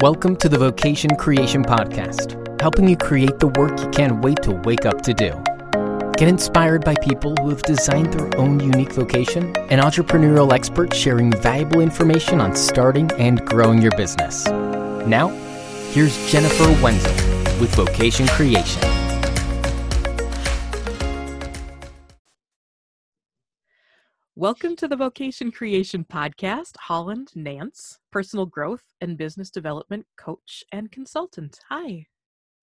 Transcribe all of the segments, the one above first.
Welcome to the Vocation Creation Podcast, helping you create the work you can't wait to wake up to do. Get inspired by people who have designed their own unique vocation and entrepreneurial experts sharing valuable information on starting and growing your business. Now, here's Jennifer Wenzel with Vocation Creation. Welcome to the Vocation Creation Podcast, Holland Nance, personal growth and business development coach and consultant. Hi.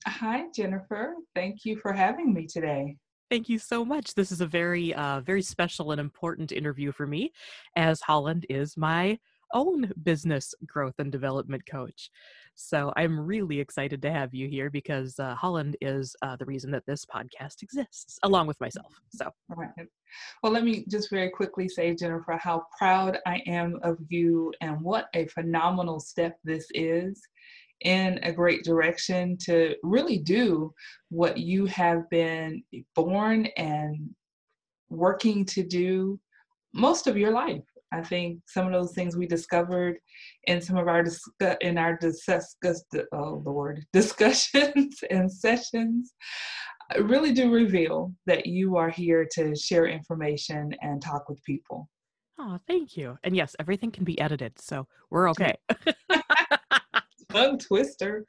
Hi, Jennifer. Thank you for having me today. Thank you so much. This is a very, uh, very special and important interview for me, as Holland is my own business growth and development coach. So I'm really excited to have you here because uh, Holland is uh, the reason that this podcast exists, along with myself. So, right. Well, let me just very quickly say, Jennifer, how proud I am of you and what a phenomenal step this is in a great direction to really do what you have been born and working to do most of your life. I think some of those things we discovered in some of our discuss in our discuss oh word discussions and sessions really do reveal that you are here to share information and talk with people. Oh, thank you. And yes, everything can be edited, so we're okay. Tongue twister.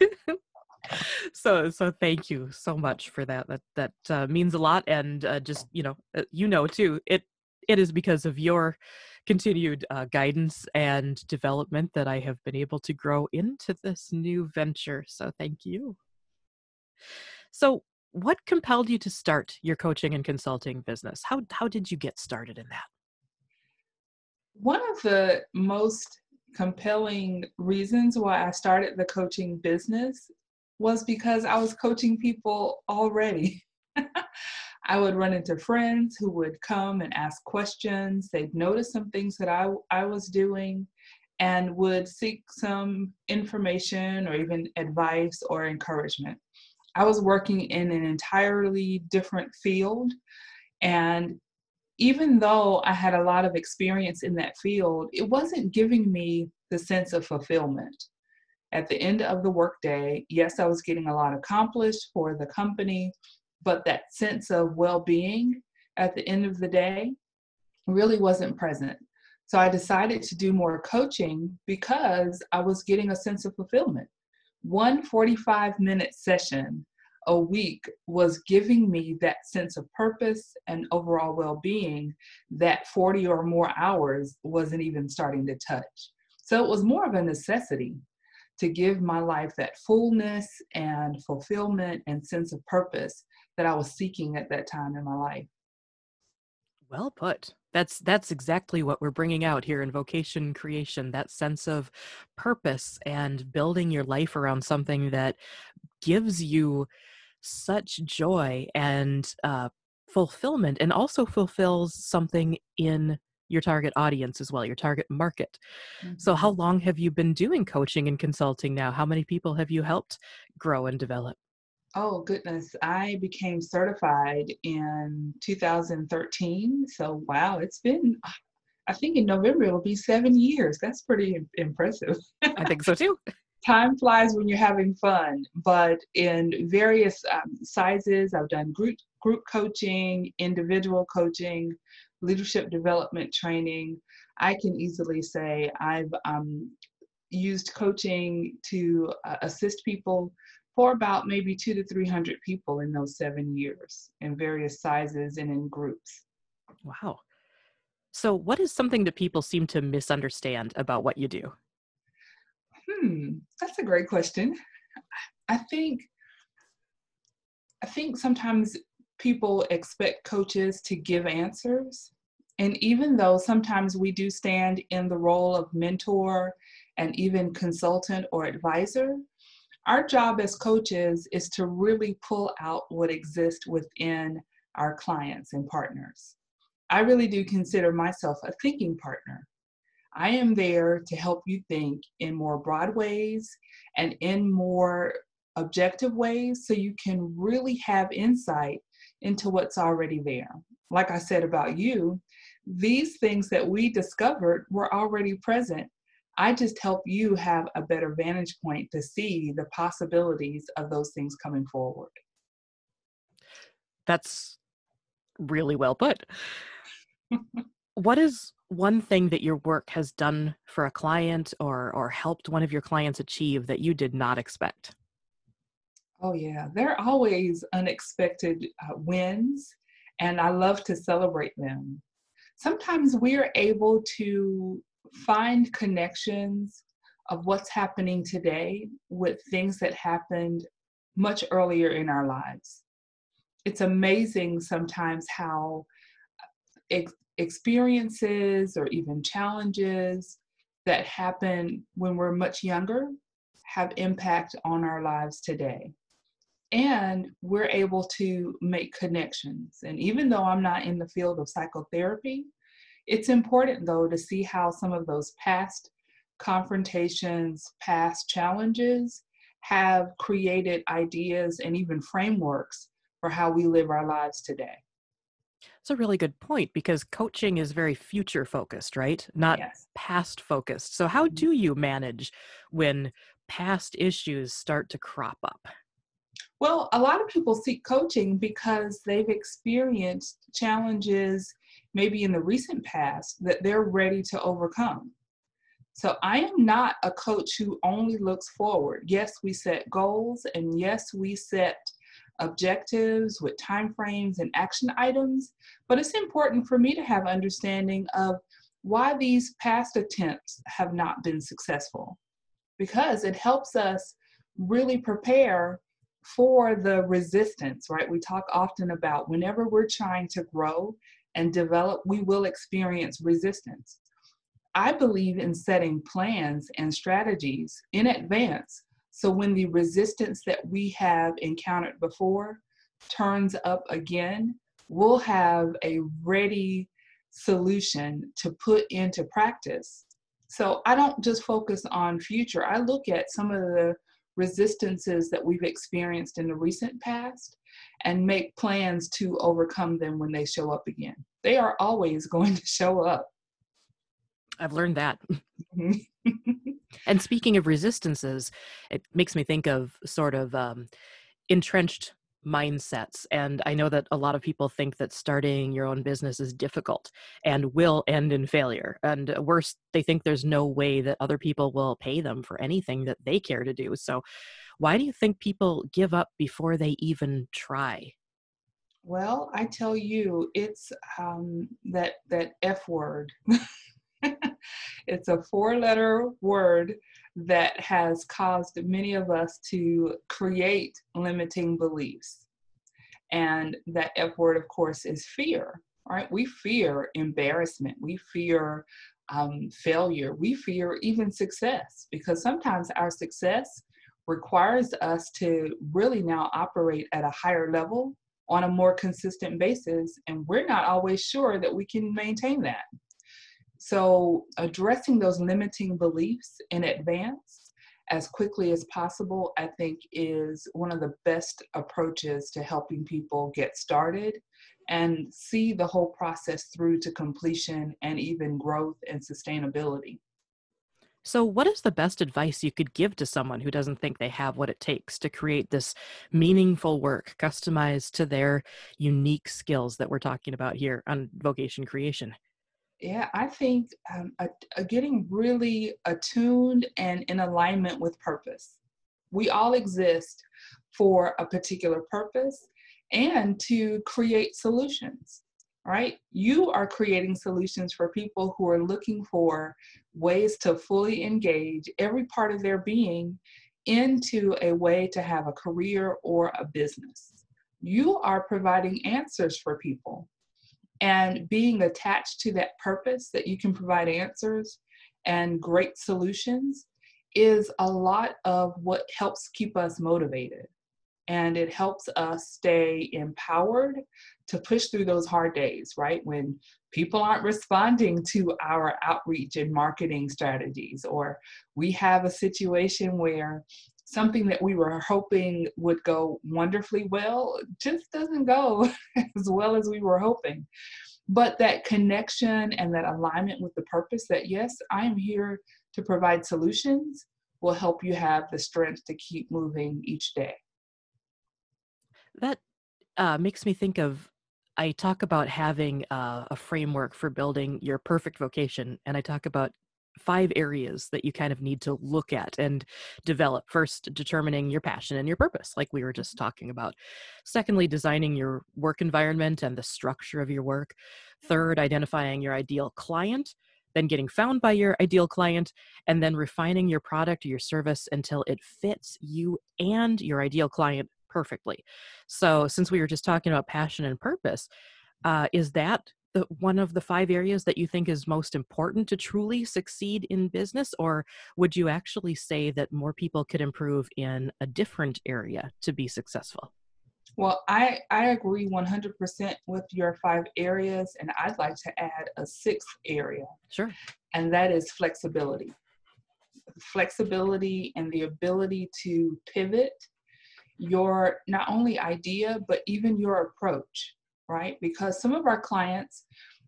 so so thank you so much for that that that uh, means a lot and uh, just you know uh, you know too it it is because of your continued uh, guidance and development that I have been able to grow into this new venture. So thank you. So, what compelled you to start your coaching and consulting business? How how did you get started in that? One of the most compelling reasons why I started the coaching business was because I was coaching people already. I would run into friends who would come and ask questions. They'd notice some things that I, I was doing and would seek some information or even advice or encouragement. I was working in an entirely different field. And even though I had a lot of experience in that field, it wasn't giving me the sense of fulfillment. At the end of the workday, yes, I was getting a lot accomplished for the company, but that sense of well being at the end of the day really wasn't present. So I decided to do more coaching because I was getting a sense of fulfillment. One 45 minute session a week was giving me that sense of purpose and overall well being that 40 or more hours wasn't even starting to touch. So it was more of a necessity to give my life that fullness and fulfillment and sense of purpose that I was seeking at that time in my life. Well put. That's that's exactly what we're bringing out here in vocation creation, that sense of purpose and building your life around something that gives you such joy and uh, fulfillment and also fulfills something in your target audience as well, your target market. Mm-hmm. So, how long have you been doing coaching and consulting now? How many people have you helped grow and develop? Oh, goodness. I became certified in 2013. So, wow, it's been, I think in November it'll be seven years. That's pretty impressive. I think so too. Time flies when you're having fun, but in various um, sizes, I've done group group coaching, individual coaching, leadership development training. I can easily say I've um, used coaching to uh, assist people for about maybe two to 300 people in those seven years in various sizes and in groups. Wow. So, what is something that people seem to misunderstand about what you do? Hmm, that's a great question. I think I think sometimes people expect coaches to give answers. And even though sometimes we do stand in the role of mentor and even consultant or advisor, our job as coaches is to really pull out what exists within our clients and partners. I really do consider myself a thinking partner. I am there to help you think in more broad ways and in more objective ways so you can really have insight into what's already there. Like I said about you, these things that we discovered were already present I just help you have a better vantage point to see the possibilities of those things coming forward. That's really well put. what is one thing that your work has done for a client or or helped one of your clients achieve that you did not expect? Oh yeah, there are always unexpected uh, wins and I love to celebrate them. Sometimes we're able to find connections of what's happening today with things that happened much earlier in our lives. It's amazing sometimes how ex- experiences or even challenges that happen when we're much younger have impact on our lives today and we're able to make connections. And even though I'm not in the field of psychotherapy, it's important though to see how some of those past confrontations, past challenges have created ideas and even frameworks for how we live our lives today. It's a really good point because coaching is very future focused, right? Not yes. past focused. So, how mm-hmm. do you manage when past issues start to crop up? Well, a lot of people seek coaching because they've experienced challenges maybe in the recent past that they're ready to overcome. So I am not a coach who only looks forward. Yes, we set goals and yes, we set objectives with timeframes and action items, but it's important for me to have understanding of why these past attempts have not been successful because it helps us really prepare for the resistance, right? We talk often about whenever we're trying to grow and develop, we will experience resistance. I believe in setting plans and strategies in advance so when the resistance that we have encountered before turns up again, we'll have a ready solution to put into practice. So I don't just focus on future, I look at some of the resistances that we've experienced in the recent past and make plans to overcome them when they show up again. They are always going to show up. I've learned that. Mm-hmm. and speaking of resistances, it makes me think of sort of um, entrenched mindsets. And I know that a lot of people think that starting your own business is difficult and will end in failure. And worse, they think there's no way that other people will pay them for anything that they care to do. So, why do you think people give up before they even try? Well, I tell you, it's um, that that F word. it's a four-letter word that has caused many of us to create limiting beliefs. And that F word, of course, is fear, right? We fear embarrassment, we fear um, failure, we fear even success because sometimes our success requires us to really now operate at a higher level on a more consistent basis, and we're not always sure that we can maintain that. So, addressing those limiting beliefs in advance as quickly as possible, I think, is one of the best approaches to helping people get started and see the whole process through to completion and even growth and sustainability. So, what is the best advice you could give to someone who doesn't think they have what it takes to create this meaningful work customized to their unique skills that we're talking about here on vocation creation? Yeah, I think um, a, a getting really attuned and in alignment with purpose. We all exist for a particular purpose and to create solutions, right? You are creating solutions for people who are looking for ways to fully engage every part of their being into a way to have a career or a business. You are providing answers for people and being attached to that purpose that you can provide answers and great solutions is a lot of what helps keep us motivated. And it helps us stay empowered to push through those hard days, right? When people aren't responding to our outreach and marketing strategies, or we have a situation where something that we were hoping would go wonderfully well just doesn't go as well as we were hoping. But that connection and that alignment with the purpose that, yes, I am here to provide solutions will help you have the strength to keep moving each day. That uh, makes me think of I talk about having uh, a framework for building your perfect vocation, and I talk about five areas that you kind of need to look at and develop. First, determining your passion and your purpose, like we were just mm-hmm. talking about. Secondly, designing your work environment and the structure of your work. Third, identifying your ideal client. Then getting found by your ideal client, and then refining your product or your service until it fits you and your ideal client perfectly. So, since we were just talking about passion and purpose, uh, is that the, one of the five areas that you think is most important to truly succeed in business? Or would you actually say that more people could improve in a different area to be successful? Well, I, I agree 100% with your five areas, and I'd like to add a sixth area. Sure. And that is flexibility. Flexibility and the ability to pivot your not only idea, but even your approach right? Because some of our clients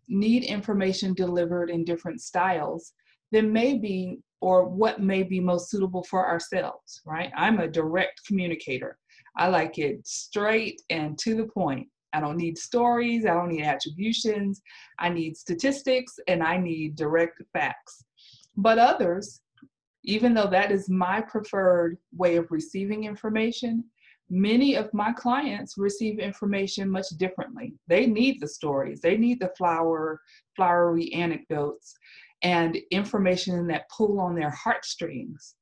need information delivered in different styles than maybe or what may be most suitable for ourselves, right? I'm a direct communicator. I like it straight and to the point. I don't need stories, I don't need attributions, I need statistics, and I need direct facts. But others, even though that is my preferred way of receiving information, many of my clients receive information much differently. They need the stories, they need the flower, flowery anecdotes and information that pull on their heartstrings.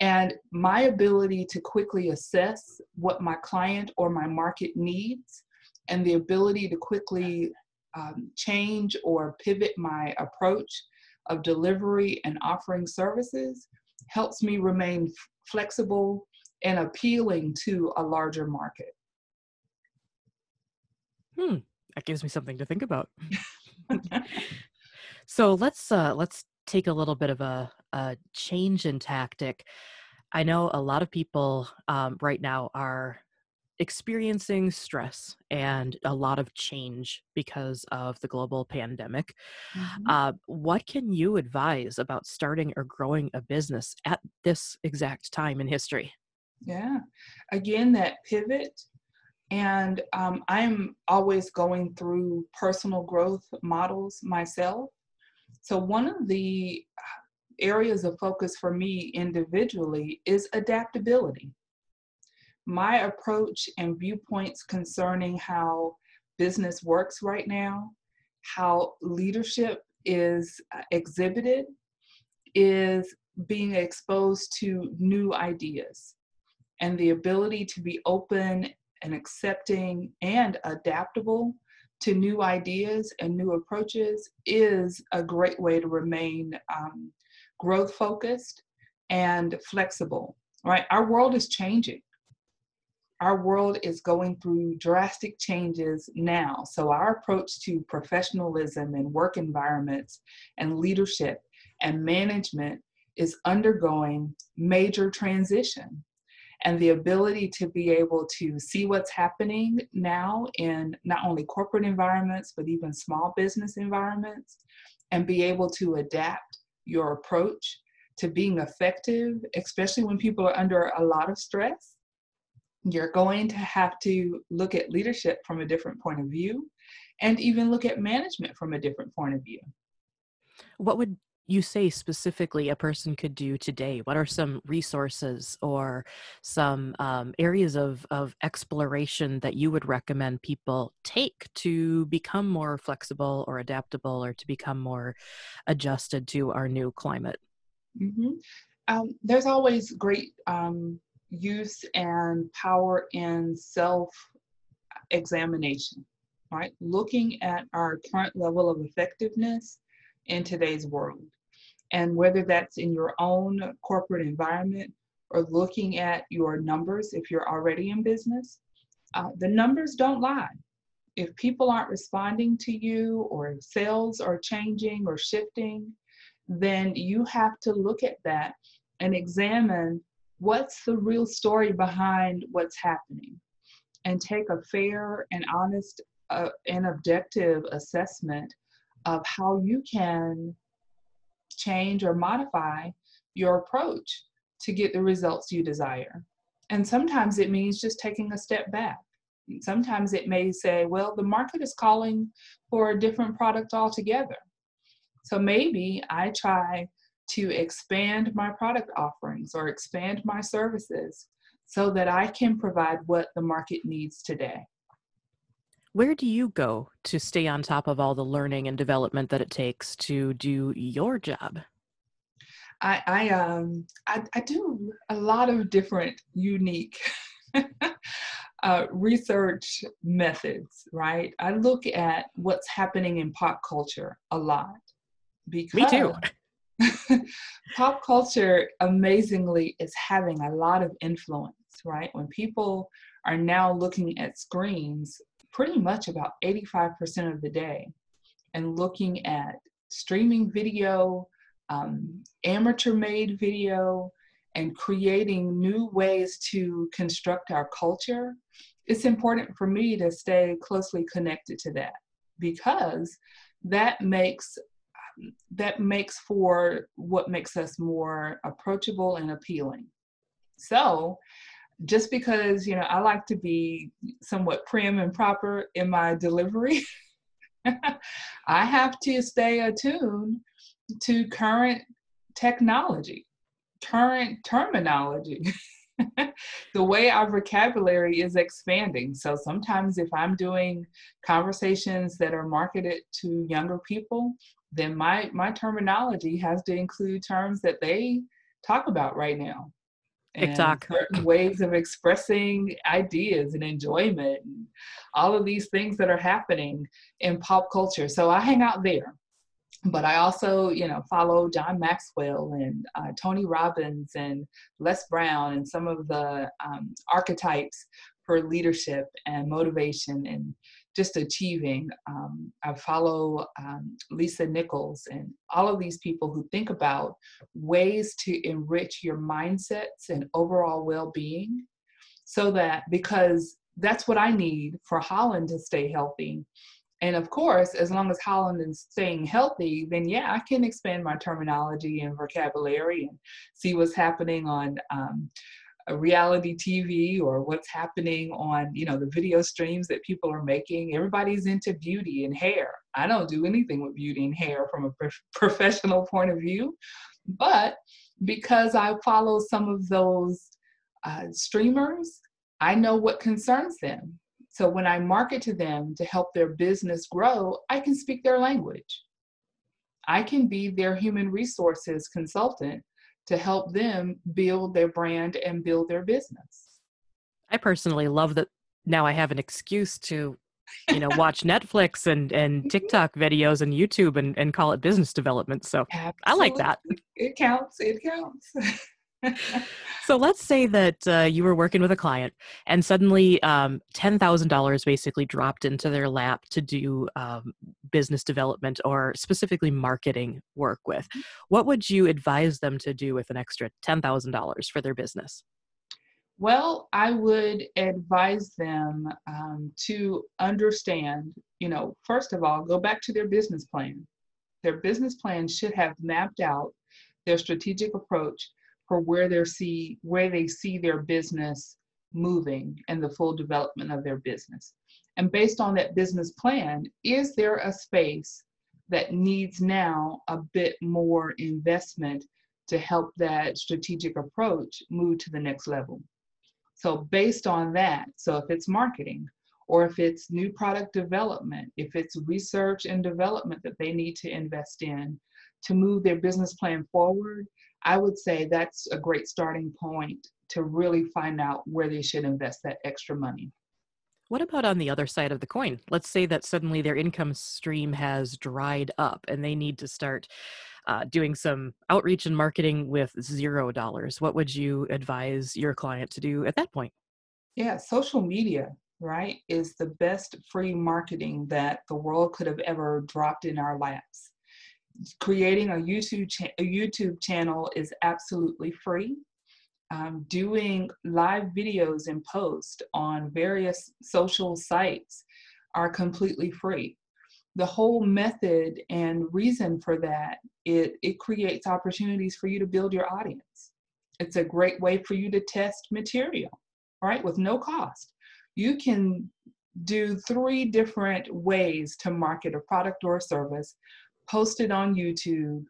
And my ability to quickly assess what my client or my market needs and the ability to quickly um, change or pivot my approach of delivery and offering services helps me remain flexible and appealing to a larger market. Hmm, that gives me something to think about. so let's uh, let's take a little bit of a, a change in tactic. I know a lot of people um, right now are experiencing stress and a lot of change because of the global pandemic. Mm-hmm. Uh, what can you advise about starting or growing a business at this exact time in history? Yeah. Again, that pivot. And um, I'm always going through personal growth models myself. So, one of the areas of focus for me individually is adaptability. My approach and viewpoints concerning how business works right now, how leadership is uh, exhibited, is being exposed to new ideas and the ability to be open and accepting and adaptable to new ideas and new approaches is a great way to remain um, growth focused and flexible right? Our world is changing. Our world is going through drastic changes now. So our approach to professionalism and work environments and leadership and management is undergoing major transition and the ability to be able to see what's happening now in not only corporate environments, but even small business environments, and be able to adapt your approach to being effective, especially when people are under a lot of stress. You're going to have to look at leadership from a different point of view and even look at management from a different point of view. What would you say specifically a person could do today? What are some resources or some um, areas of, of exploration that you would recommend people take to become more flexible or adaptable or to become more adjusted to our new climate? Mm-hmm. Um, there's always great um, use and power in self examination, right? Looking at our current level of effectiveness in today's world. And whether that's in your own corporate environment or looking at your numbers if you're already in business, uh, the numbers don't lie. If people aren't responding to you or sales are changing or shifting, then you have to look at that and examine what's the real story behind what's happening and take a fair and honest uh, and objective assessment of how you can change or modify your approach to get the results you desire. And sometimes it means just taking a step back. Sometimes it may say, well, the market is calling for a different product altogether. So maybe I try to expand my product offerings or expand my services so that I can provide what the market needs today. Where do you go to stay on top of all the learning and development that it takes to do your job? I I um I, I do a lot of different unique uh, research methods, right? I look at what's happening in pop culture a lot because Me too. pop culture amazingly is having a lot of influence, right? When people are now looking at screens pretty much about 85% of the day and looking at streaming video, um, amateur made video, and creating new ways to construct our culture, it's important for me to stay closely connected to that because that makes that makes for what makes us more approachable and appealing. So, just because you know I like to be somewhat prim and proper in my delivery, I have to stay attuned to current technology, current terminology. the way our vocabulary is expanding. So sometimes, if I'm doing conversations that are marketed to younger people, then my my terminology has to include terms that they talk about right now. TikTok. certain ways of expressing ideas and enjoyment and all of these things that are happening in pop culture. So I hang out there. But I also, you know, follow John Maxwell and uh, Tony Robbins and Les Brown and some of the um, archetypes for leadership and motivation and just achieving. Um, I follow um, Lisa Nichols and all of these people who think about ways to enrich your mindsets and overall well being so that because that's what I need for Holland to stay healthy. And of course, as long as Holland is staying healthy, then yeah, I can expand my terminology and vocabulary and see what's happening on um, a reality TV or what's happening on, you know, the video streams that people are making. Everybody's into beauty and hair. I don't do anything with beauty and hair from a prof- professional point of view, but because I follow some of those uh, streamers, I know what concerns them. So when I market to them to help their business grow, I can speak their language. I can be their human resources consultant to help them build their brand and build their business. I personally love that now I have an excuse to you know watch Netflix and and mm-hmm. TikTok videos and YouTube and and call it business development. So Absolutely. I like that. It counts. It counts. so let's say that uh, you were working with a client and suddenly um, $10,000 basically dropped into their lap to do um, business development or specifically marketing work with. Mm-hmm. What would you advise them to do with an extra $10,000 for their business? Well, I would advise them um, to understand, you know, first of all, go back to their business plan. Their business plan should have mapped out their strategic approach for where they see where they see their business moving and the full development of their business. And based on that business plan, is there a space that needs now a bit more investment to help that strategic approach move to the next level? So, based on that, so if it's marketing, or if it's new product development, if it's research and development that they need to invest in to move their business plan forward, I would say that's a great starting point to really find out where they should invest that extra money. What about on the other side of the coin? Let's say that suddenly their income stream has dried up and they need to start uh, doing some outreach and marketing with zero dollars. What would you advise your client to do at that point? Yeah, social media, right, is the best free marketing that the world could have ever dropped in our laps creating a YouTube cha- a YouTube channel is absolutely free. Um, doing live videos and posts on various social sites are completely free. the whole method and reason for that it it creates opportunities for you to build your audience it's a great way for you to test material right with no cost you can do three different ways to market a product or a service post it on youtube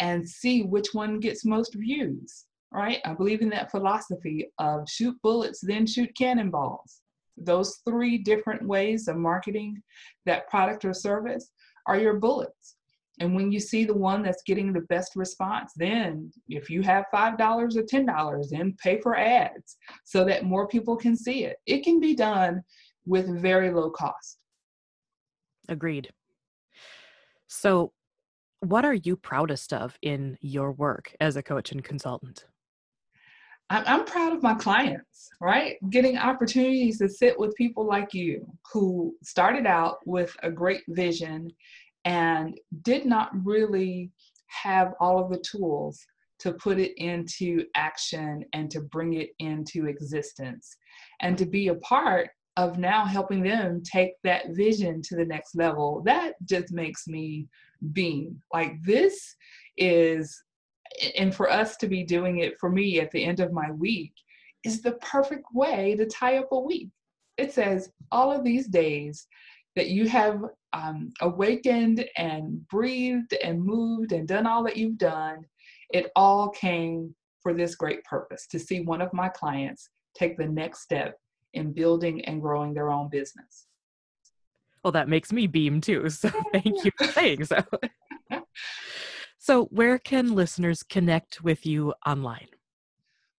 and see which one gets most views right i believe in that philosophy of shoot bullets then shoot cannonballs those three different ways of marketing that product or service are your bullets. And when you see the one that's getting the best response, then if you have $5 or $10, then pay for ads so that more people can see it. It can be done with very low cost. Agreed. So, what are you proudest of in your work as a coach and consultant? I'm, proud of my clients, right? Getting opportunities to sit with people like you who started out with a great vision and did not really have all of the tools to put it into action and to bring it into existence and to be a part of now helping them take that vision to the next level that just makes me beam like this is and for us to be doing it for me at the end of my week is the perfect way to tie up a week. It says all of these days that you have um, awakened and breathed and moved and done all that you've done, it all came for this great purpose to see one of my clients take the next step in building and growing their own business. Well, that makes me beam too. So thank you for saying so. So, where can listeners connect with you online?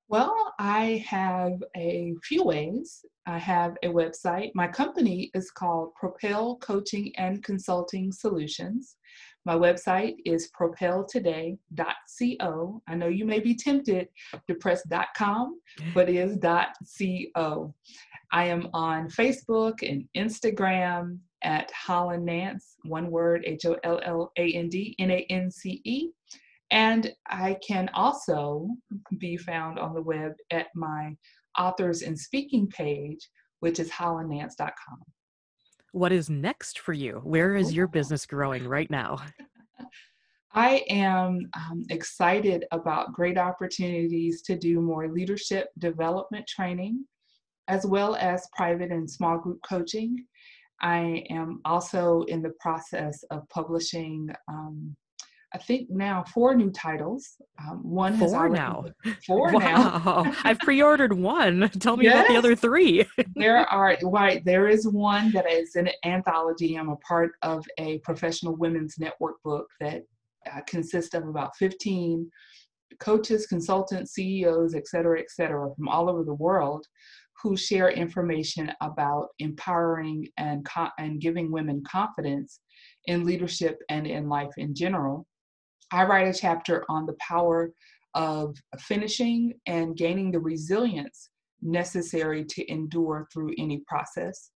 Well, I have a few ways. I have a website. My company is called Propel Coaching and Consulting Solutions. My website is propeltoday.co. I know you may be tempted to press .com, but it is .co. I am on Facebook and Instagram at Holland Nance, one word, H O L L A N D N A N C E. And I can also be found on the web at my authors and speaking page, which is hollandnance.com. What is next for you? Where is your business growing right now? I am um, excited about great opportunities to do more leadership development training, as well as private and small group coaching. I am also in the process of publishing, um, I think now four new titles. Um, one has four now. Four wow. now. I've pre-ordered one. Tell me yes. about the other three. there are right. There is one that is an anthology. I'm a part of a professional women's network book that uh, consists of about 15 coaches, consultants, CEOs, et cetera, et cetera, from all over the world who share information about empowering and, and giving women confidence in leadership and in life in general. I write a chapter on the power of finishing and gaining the resilience necessary to endure through any process.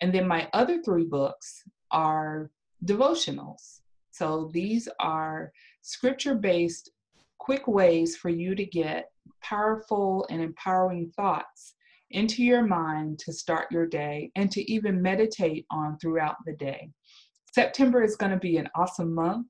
And then my other three books are devotionals. So these are scripture based, quick ways for you to get powerful and empowering thoughts into your mind to start your day and to even meditate on throughout the day. September is going to be an awesome month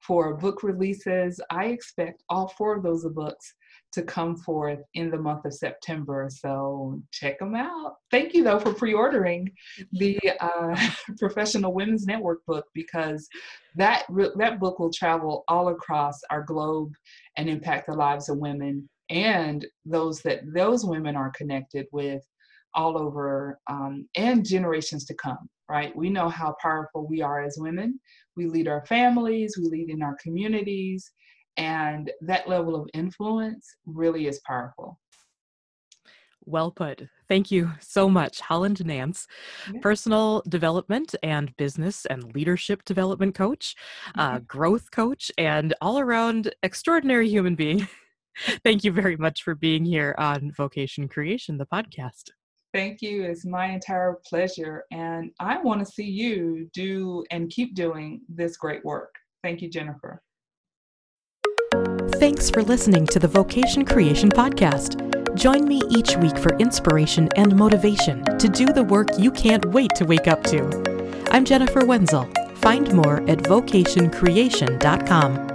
for book releases. I expect all four of those books to come forth in the month of September. So check them out. Thank you, though, for pre ordering the uh, Professional Women's Network book because that, that book will travel all across our globe and impact the lives of women and those that those women are connected with all over um, and generations to come right we know how powerful we are as women we lead our families we lead in our communities and that level of influence really is powerful well put. Thank you so much, Holland Nance, yeah. personal development and business and leadership development coach, mm-hmm. uh, growth coach, and all around extraordinary human being. Thank you very much for being here on Vocation Creation, the podcast. Thank you. It's my entire pleasure. And I want to see you do and keep doing this great work. Thank you, Jennifer. Thanks for listening to the Vocation Creation Podcast. Join me each week for inspiration and motivation to do the work you can't wait to wake up to. I'm Jennifer Wenzel Find more at vocationcreation.com.